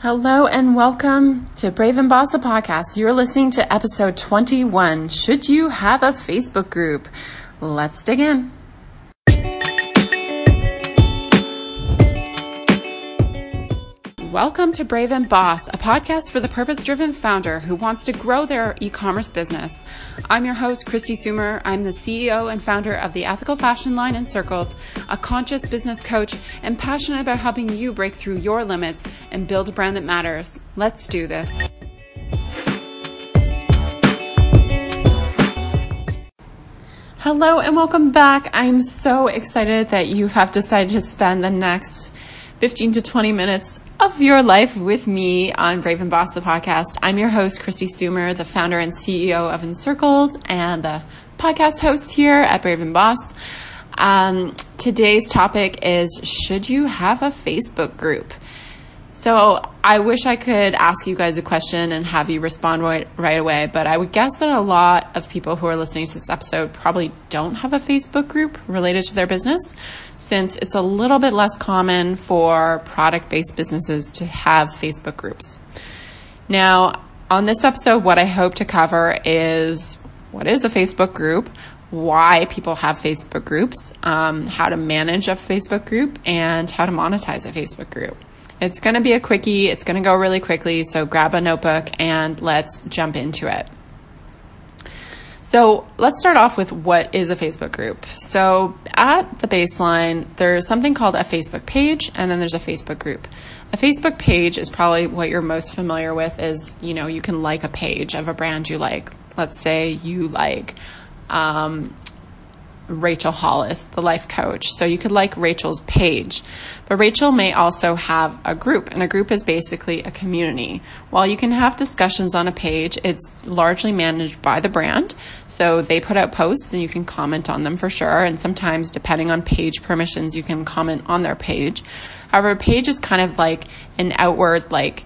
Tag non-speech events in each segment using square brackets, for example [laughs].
Hello and welcome to Brave and Boss the podcast. You're listening to episode 21. Should you have a Facebook group? Let's dig in. Welcome to Brave and Boss, a podcast for the purpose driven founder who wants to grow their e commerce business. I'm your host, Kristi Soomer. I'm the CEO and founder of the ethical fashion line Encircled, a conscious business coach, and passionate about helping you break through your limits and build a brand that matters. Let's do this. Hello and welcome back. I'm so excited that you have decided to spend the next 15 to 20 minutes of your life with me on Brave and Boss, the podcast. I'm your host, Kristi Soomer, the founder and CEO of Encircled and the podcast host here at Brave and Boss. Um, today's topic is Should you have a Facebook group? So I wish I could ask you guys a question and have you respond right, right away, but I would guess that a lot of people who are listening to this episode probably don't have a Facebook group related to their business since it's a little bit less common for product based businesses to have Facebook groups. Now, on this episode, what I hope to cover is what is a Facebook group, why people have Facebook groups, um, how to manage a Facebook group, and how to monetize a Facebook group. It's going to be a quickie. It's going to go really quickly. So grab a notebook and let's jump into it. So let's start off with what is a Facebook group. So at the baseline, there's something called a Facebook page and then there's a Facebook group. A Facebook page is probably what you're most familiar with is, you know, you can like a page of a brand you like. Let's say you like um, Rachel Hollis, the life coach. So you could like Rachel's page. But Rachel may also have a group, and a group is basically a community. While you can have discussions on a page, it's largely managed by the brand. So they put out posts and you can comment on them for sure. And sometimes, depending on page permissions, you can comment on their page. However, a page is kind of like an outward, like,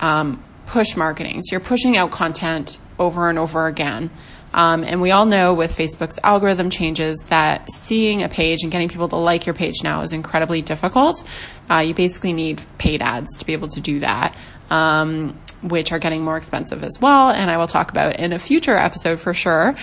um, push marketing. So you're pushing out content over and over again. Um, and we all know with Facebook's algorithm changes that seeing a page and getting people to like your page now is incredibly difficult. Uh, you basically need paid ads to be able to do that, um, which are getting more expensive as well. And I will talk about in a future episode for sure.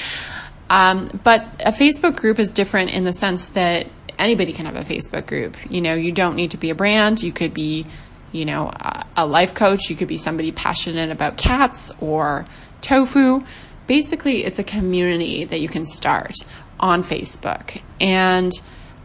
Um, but a Facebook group is different in the sense that anybody can have a Facebook group. You know, you don't need to be a brand. You could be, you know, a life coach. You could be somebody passionate about cats or tofu basically it's a community that you can start on Facebook. And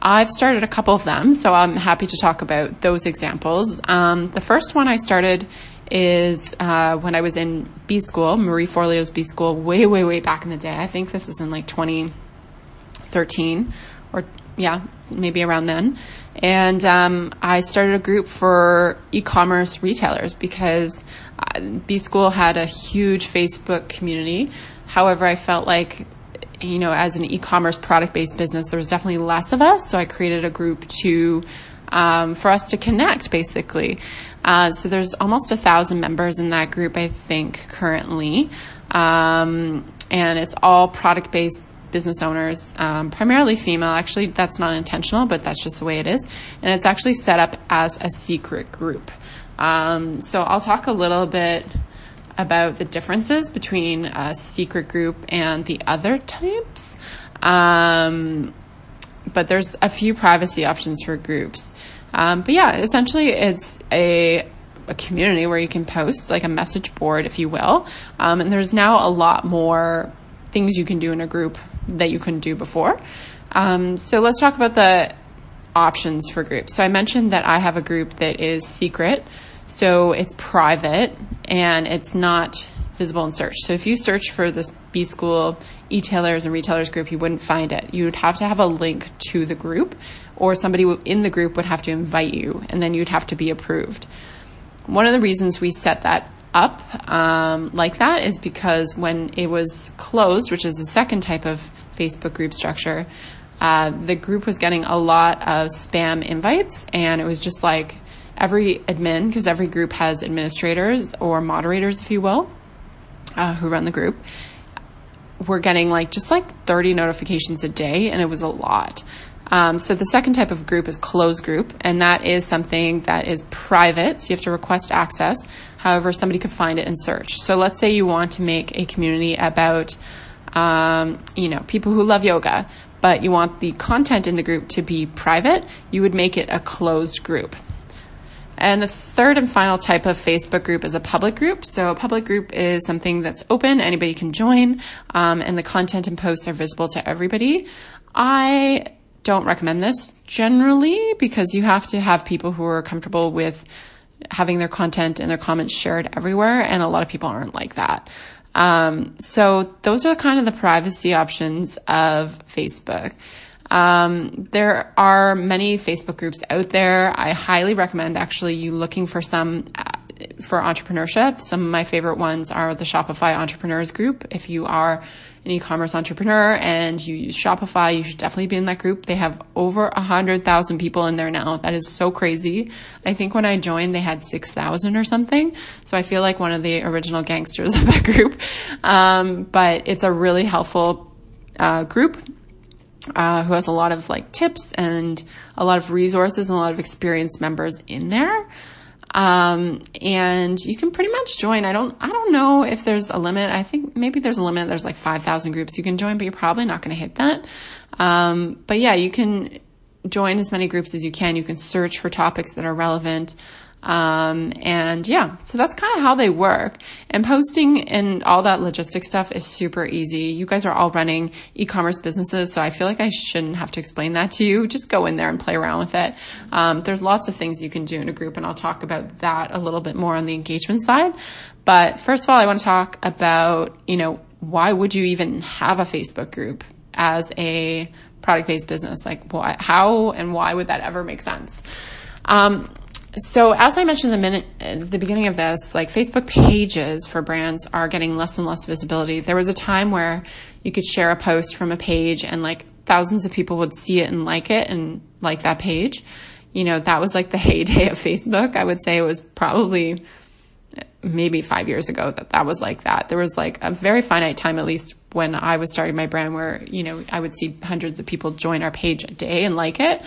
I've started a couple of them, so I'm happy to talk about those examples. Um, the first one I started is uh, when I was in B school, Marie Forleo's B school, way, way, way back in the day. I think this was in like 2013 or yeah, maybe around then. And um, I started a group for e-commerce retailers because B School had a huge Facebook community. However, I felt like you know, as an e-commerce product-based business, there was definitely less of us. So I created a group to um, for us to connect, basically. Uh, so there's almost a thousand members in that group, I think, currently, um, and it's all product-based business owners, um, primarily female. Actually, that's not intentional, but that's just the way it is. And it's actually set up as a secret group. Um, so I'll talk a little bit about the differences between a secret group and the other types. Um, but there's a few privacy options for groups. Um, but yeah, essentially it's a a community where you can post like a message board, if you will. Um, and there's now a lot more things you can do in a group that you couldn't do before. Um, so let's talk about the options for groups. So I mentioned that I have a group that is secret. So it's private and it's not visible in search. So if you search for this B School e-tailers and retailers group, you wouldn't find it. You would have to have a link to the group or somebody in the group would have to invite you and then you'd have to be approved. One of the reasons we set that up um, like that is because when it was closed, which is the second type of Facebook group structure, uh, the group was getting a lot of spam invites, and it was just like every admin, because every group has administrators or moderators, if you will, uh, who run the group. We're getting like just like 30 notifications a day, and it was a lot. Um, so the second type of group is closed group, and that is something that is private. So you have to request access. However, somebody could find it and search. So let's say you want to make a community about, um, you know, people who love yoga, but you want the content in the group to be private. You would make it a closed group. And the third and final type of Facebook group is a public group. So a public group is something that's open, anybody can join, um, and the content and posts are visible to everybody. I don't recommend this generally because you have to have people who are comfortable with having their content and their comments shared everywhere, and a lot of people aren't like that. Um, so those are kind of the privacy options of Facebook. Um, there are many Facebook groups out there. I highly recommend actually you looking for some uh, for entrepreneurship. Some of my favorite ones are the Shopify Entrepreneurs Group. If you are an e-commerce entrepreneur and you use Shopify, you should definitely be in that group. They have over a hundred thousand people in there now. That is so crazy. I think when I joined, they had 6,000 or something. So I feel like one of the original gangsters [laughs] of that group. Um, but it's a really helpful, uh, group. Uh, who has a lot of like tips and a lot of resources and a lot of experienced members in there. Um, and you can pretty much join. I don't, I don't know if there's a limit. I think maybe there's a limit. There's like 5,000 groups you can join, but you're probably not going to hit that. Um, but yeah, you can join as many groups as you can. You can search for topics that are relevant. Um, and yeah, so that's kind of how they work. And posting and all that logistic stuff is super easy. You guys are all running e-commerce businesses, so I feel like I shouldn't have to explain that to you. Just go in there and play around with it. Um, there's lots of things you can do in a group, and I'll talk about that a little bit more on the engagement side. But first of all, I want to talk about, you know, why would you even have a Facebook group as a product based business? Like, why, how and why would that ever make sense? Um, so as I mentioned the minute, the beginning of this, like Facebook pages for brands are getting less and less visibility. There was a time where you could share a post from a page and like thousands of people would see it and like it and like that page. You know, that was like the [laughs] heyday of Facebook. I would say it was probably maybe five years ago that that was like that. There was like a very finite time, at least when I was starting my brand, where, you know, I would see hundreds of people join our page a day and like it.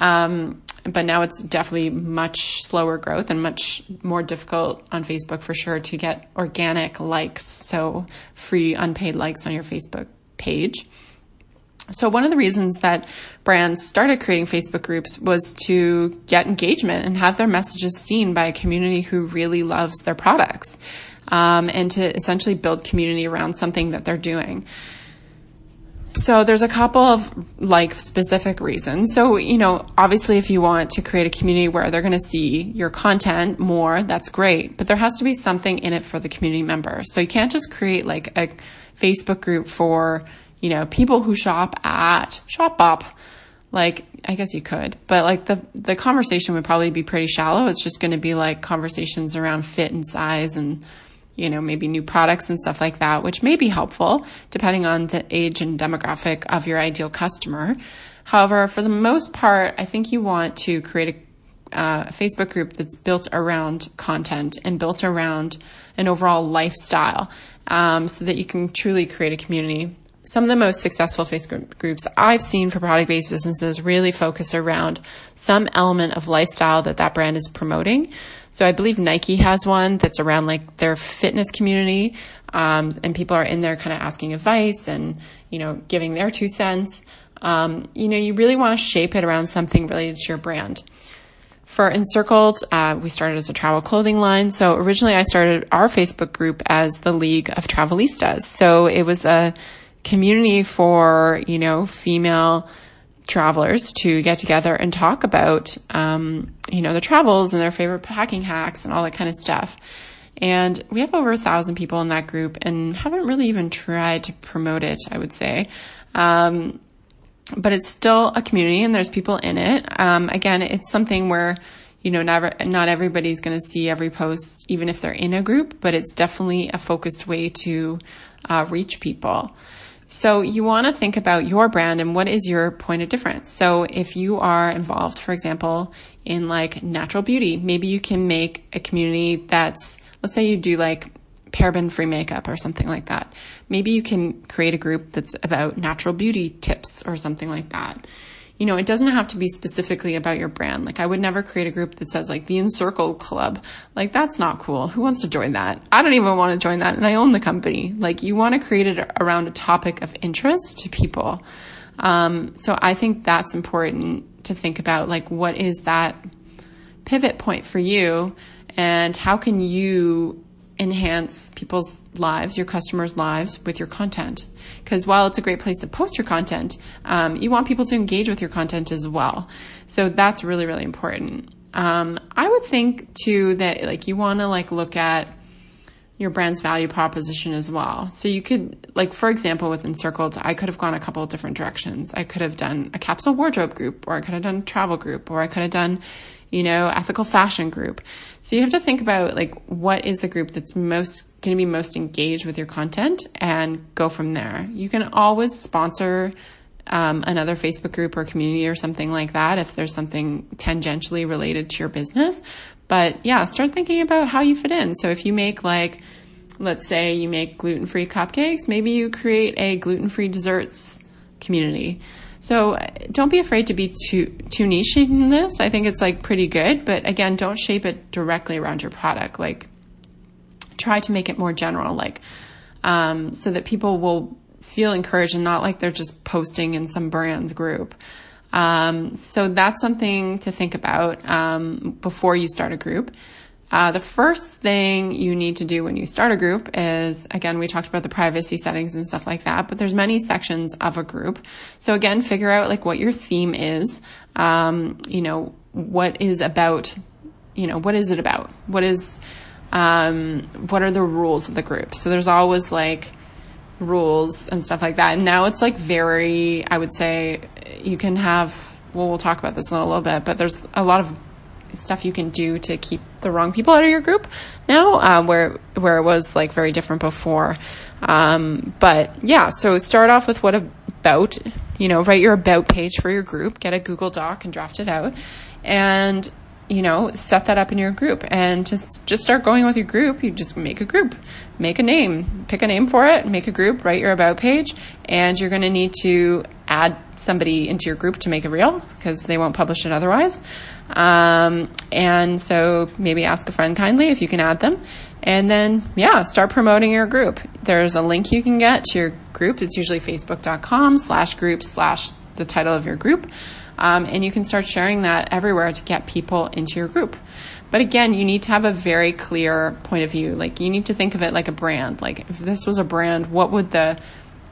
Um, but now it's definitely much slower growth and much more difficult on Facebook for sure to get organic likes. So free unpaid likes on your Facebook page. So one of the reasons that brands started creating Facebook groups was to get engagement and have their messages seen by a community who really loves their products, um, and to essentially build community around something that they're doing. So there's a couple of like specific reasons. So, you know, obviously if you want to create a community where they're going to see your content more, that's great, but there has to be something in it for the community member. So you can't just create like a Facebook group for, you know, people who shop at Shopbop. Like, I guess you could, but like the, the conversation would probably be pretty shallow. It's just going to be like conversations around fit and size and you know, maybe new products and stuff like that, which may be helpful depending on the age and demographic of your ideal customer. However, for the most part, I think you want to create a, uh, Facebook group that's built around content and built around an overall lifestyle um, so that you can truly create a community. Some of the most successful Facebook groups I've seen for product based businesses really focus around some element of lifestyle that that brand is promoting. So I believe Nike has one that's around like their fitness community. Um, and people are in there kind of asking advice and, you know, giving their two cents. Um, you know, you really want to shape it around something related to your brand. For Encircled, uh, we started as a travel clothing line. So originally I started our Facebook group as the League of Travelistas. So it was a community for, you know, female travelers to get together and talk about, um, you know, their travels and their favorite packing hacks and all that kind of stuff. And we have over a thousand people in that group and haven't really even tried to promote it, I would say. Um, but it's still a community and there's people in it. Um, again, it's something where, you know, never, not everybody's going to see every post, even if they're in a group, but it's definitely a focused way to uh, reach people. So you want to think about your brand and what is your point of difference. So if you are involved, for example, in like natural beauty, maybe you can make a community that's, let's say you do like paraben free makeup or something like that. Maybe you can create a group that's about natural beauty tips or something like that. You know, it doesn't have to be specifically about your brand. Like I would never create a group that says like the Encircle Club. Like that's not cool. Who wants to join that? I don't even want to join that and I own the company. Like you want to create it around a topic of interest to people. Um, so I think that's important to think about like what is that pivot point for you and how can you enhance people's lives, your customers' lives with your content. Because while it's a great place to post your content, um, you want people to engage with your content as well. So that's really, really important. Um, I would think too that like you want to like look at your brand's value proposition as well. So you could, like, for example, with Encircled, I could have gone a couple of different directions. I could have done a capsule wardrobe group, or I could have done a travel group, or I could have done, you know, ethical fashion group. So you have to think about like what is the group that's most going to be most engaged with your content and go from there. You can always sponsor um, another Facebook group or community or something like that if there's something tangentially related to your business. But yeah, start thinking about how you fit in. So if you make like, let's say you make gluten free cupcakes, maybe you create a gluten free desserts community. So don't be afraid to be too too niche in this. I think it's like pretty good, but again, don't shape it directly around your product. Like try to make it more general, like um, so that people will feel encouraged and not like they're just posting in some brand's group. Um, so that's something to think about um, before you start a group. Uh, the first thing you need to do when you start a group is, again, we talked about the privacy settings and stuff like that, but there's many sections of a group. So again, figure out like what your theme is. Um, you know, what is about, you know, what is it about? What is, um, what are the rules of the group? So there's always like rules and stuff like that. And now it's like very, I would say you can have, well, we'll talk about this in a little bit, but there's a lot of stuff you can do to keep the wrong people out of your group now, um, where where it was like very different before. Um, but yeah, so start off with what about, you know, write your about page for your group, get a Google Doc and draft it out, and you know, set that up in your group and just just start going with your group. You just make a group, make a name, pick a name for it, make a group, write your about page, and you're going to need to add somebody into your group to make it real because they won't publish it otherwise. Um, and so maybe ask a friend kindly if you can add them. And then, yeah, start promoting your group. There's a link you can get to your group. It's usually facebook.com slash group slash the title of your group. Um, and you can start sharing that everywhere to get people into your group. But again, you need to have a very clear point of view. Like you need to think of it like a brand. Like if this was a brand, what would the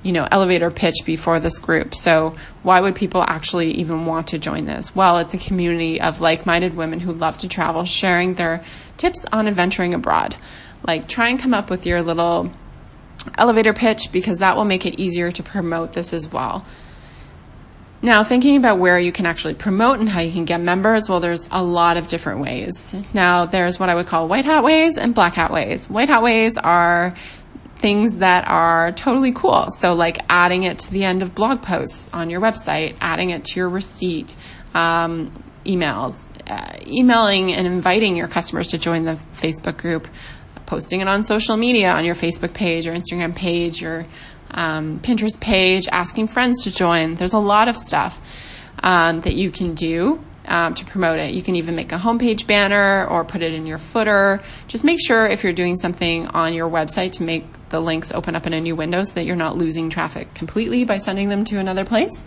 you know, elevator pitch before this group. So why would people actually even want to join this? Well, it's a community of like-minded women who love to travel, sharing their tips on adventuring abroad. Like try and come up with your little elevator pitch because that will make it easier to promote this as well. Now, thinking about where you can actually promote and how you can get members, well, there's a lot of different ways. Now, there's what I would call white hat ways and black hat ways. White hat ways are things that are totally cool. So, like adding it to the end of blog posts on your website, adding it to your receipt, um, emails, uh, emailing and inviting your customers to join the Facebook group, posting it on social media on your Facebook page or Instagram page or um, Pinterest page, asking friends to join. There's a lot of stuff um, that you can do um, to promote it. You can even make a homepage banner or put it in your footer. Just make sure if you're doing something on your website to make the links open up in a new window so that you're not losing traffic completely by sending them to another place.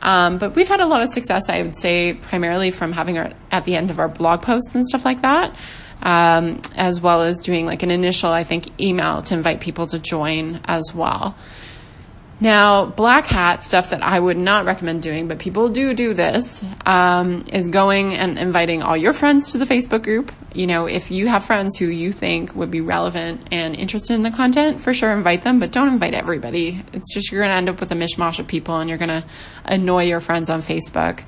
Um, but we've had a lot of success, I would say, primarily from having our at the end of our blog posts and stuff like that um, as well as doing like an initial, I think, email to invite people to join as well. Now, black hat stuff that I would not recommend doing, but people do do this, um, is going and inviting all your friends to the Facebook group. You know, if you have friends who you think would be relevant and interested in the content, for sure invite them, but don't invite everybody. It's just you're going to end up with a mishmash of people and you're going to annoy your friends on Facebook.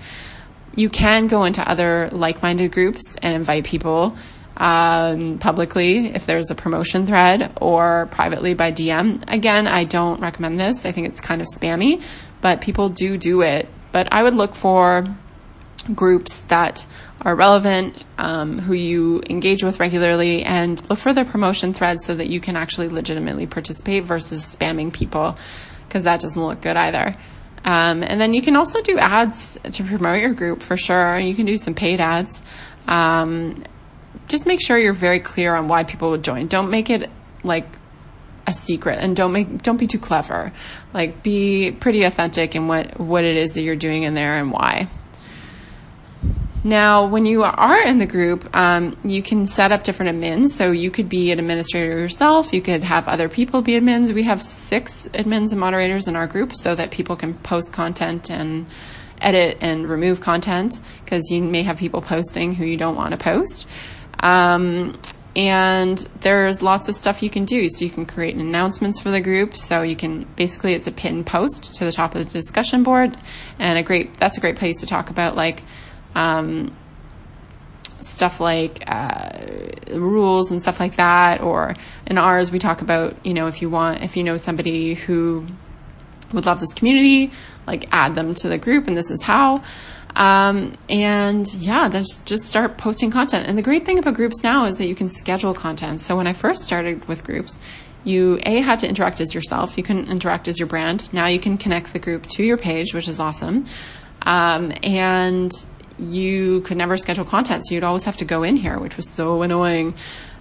You can go into other like minded groups and invite people um, publicly if there's a promotion thread or privately by DM. Again, I don't recommend this. I think it's kind of spammy, but people do do it. But I would look for groups that are relevant, um, who you engage with regularly, and look for their promotion threads so that you can actually legitimately participate versus spamming people, because that doesn't look good either. Um, and then you can also do ads to promote your group for sure. You can do some paid ads. Um, just make sure you're very clear on why people would join. Don't make it like a secret and don't make don't be too clever. Like be pretty authentic in what what it is that you're doing in there and why. Now, when you are in the group, um, you can set up different admins. So you could be an administrator yourself. You could have other people be admins. We have six admins and moderators in our group so that people can post content and edit and remove content because you may have people posting who you don't want to post. Um, and there's lots of stuff you can do. So you can create announcements for the group. So you can basically it's a pin post to the top of the discussion board, and a great that's a great place to talk about like um, stuff like uh, rules and stuff like that. Or in ours, we talk about, you know, if you want, if you know somebody who would love this community, like add them to the group, and this is how. Um, and yeah, just start posting content. And the great thing about groups now is that you can schedule content. So when I first started with groups, you a had to interact as yourself. You couldn't interact as your brand. Now you can connect the group to your page, which is awesome. Um, and you could never schedule content, so you'd always have to go in here, which was so annoying.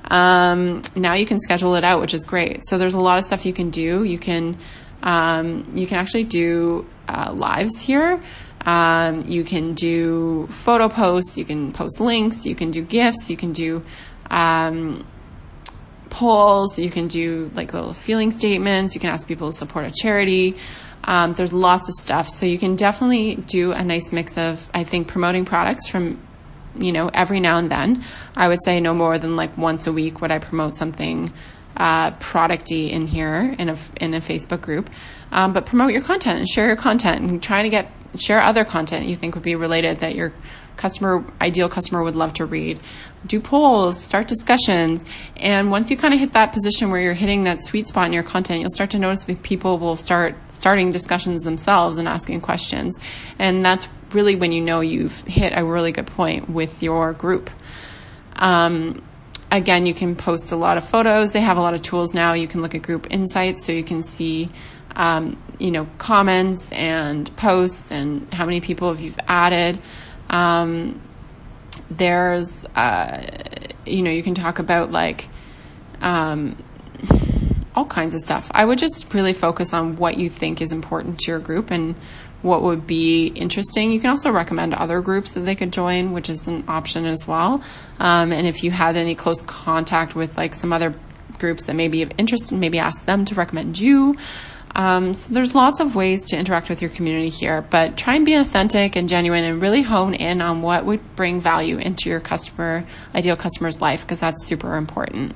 Um, now you can schedule it out, which is great. So there's a lot of stuff you can do. You can um, you can actually do uh, lives here. Um, you can do photo posts. You can post links. You can do gifts. You can do um, polls. You can do like little feeling statements. You can ask people to support a charity. Um, there's lots of stuff. So you can definitely do a nice mix of, I think, promoting products from, you know, every now and then. I would say no more than like once a week would I promote something uh, producty in here in a, in a Facebook group. Um, but promote your content and share your content and try to get, share other content you think would be related that your customer, ideal customer would love to read do polls, start discussions. And once you kind of hit that position where you're hitting that sweet spot in your content, you'll start to notice people will start starting discussions themselves and asking questions. And that's really when you know you've hit a really good point with your group. Um, again, you can post a lot of photos. They have a lot of tools now. You can look at group insights so you can see, um, you know, comments and posts and how many people have you've added. Um, there's, uh, you know, you can talk about like um, all kinds of stuff. I would just really focus on what you think is important to your group and what would be interesting. You can also recommend other groups that they could join, which is an option as well. Um, and if you had any close contact with like some other groups that may be of interest, maybe ask them to recommend you. Um, so there's lots of ways to interact with your community here, but try and be authentic and genuine and really hone in on what would bring value into your customer, ideal customer's life, because that's super important.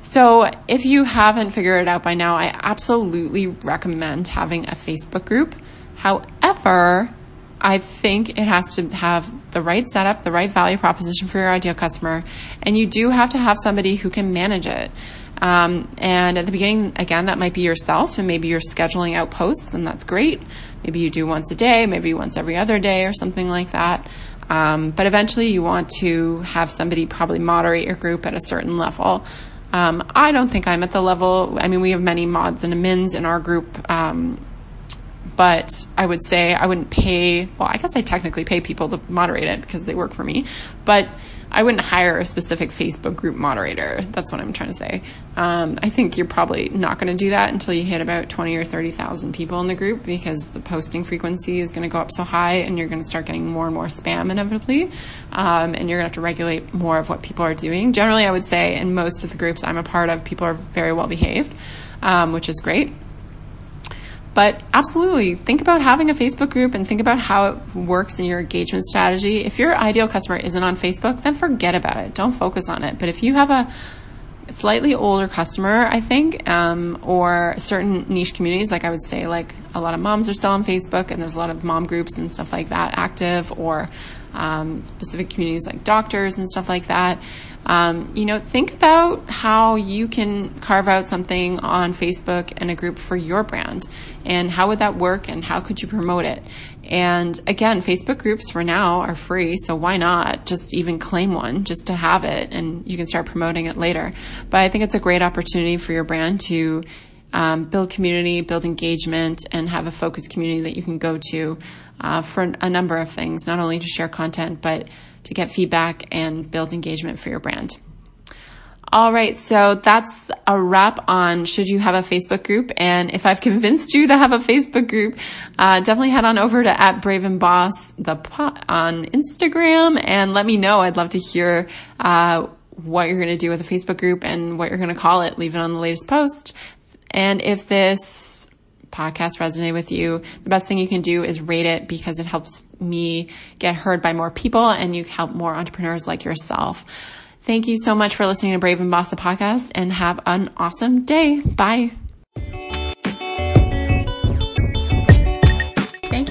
So if you haven't figured it out by now, I absolutely recommend having a Facebook group. However, I think it has to have the right setup, the right value proposition for your ideal customer, and you do have to have somebody who can manage it. Um, and at the beginning, again, that might be yourself, and maybe you're scheduling out posts, and that's great. Maybe you do once a day, maybe once every other day, or something like that. Um, but eventually, you want to have somebody probably moderate your group at a certain level. Um, I don't think I'm at the level. I mean, we have many mods and admins in our group, um, but I would say I wouldn't pay. Well, I guess I technically pay people to moderate it because they work for me, but I wouldn't hire a specific Facebook group moderator. That's what I'm trying to say. Um, I think you're probably not going to do that until you hit about 20 or 30,000 people in the group because the posting frequency is going to go up so high and you're going to start getting more and more spam inevitably. Um, and you're going to have to regulate more of what people are doing. Generally, I would say in most of the groups I'm a part of, people are very well behaved, um, which is great. But absolutely, think about having a Facebook group and think about how it works in your engagement strategy. If your ideal customer isn't on Facebook, then forget about it. Don't focus on it. But if you have a slightly older customer, I think, um, or certain niche communities, like I would say, like a lot of moms are still on Facebook, and there's a lot of mom groups and stuff like that active, or um, specific communities like doctors and stuff like that. Um, you know, think about how you can carve out something on Facebook and a group for your brand and how would that work and how could you promote it? And again, Facebook groups for now are free, so why not just even claim one just to have it and you can start promoting it later. But I think it's a great opportunity for your brand to um, build community, build engagement, and have a focused community that you can go to uh, for a number of things, not only to share content, but to get feedback and build engagement for your brand. All right, so that's a wrap on should you have a Facebook group. And if I've convinced you to have a Facebook group, uh, definitely head on over to at Brave and Boss the pot on Instagram and let me know. I'd love to hear uh, what you're going to do with a Facebook group and what you're going to call it. Leave it on the latest post. And if this podcast resonated with you, the best thing you can do is rate it because it helps me get heard by more people and you help more entrepreneurs like yourself. Thank you so much for listening to Brave and Boss the podcast and have an awesome day. Bye.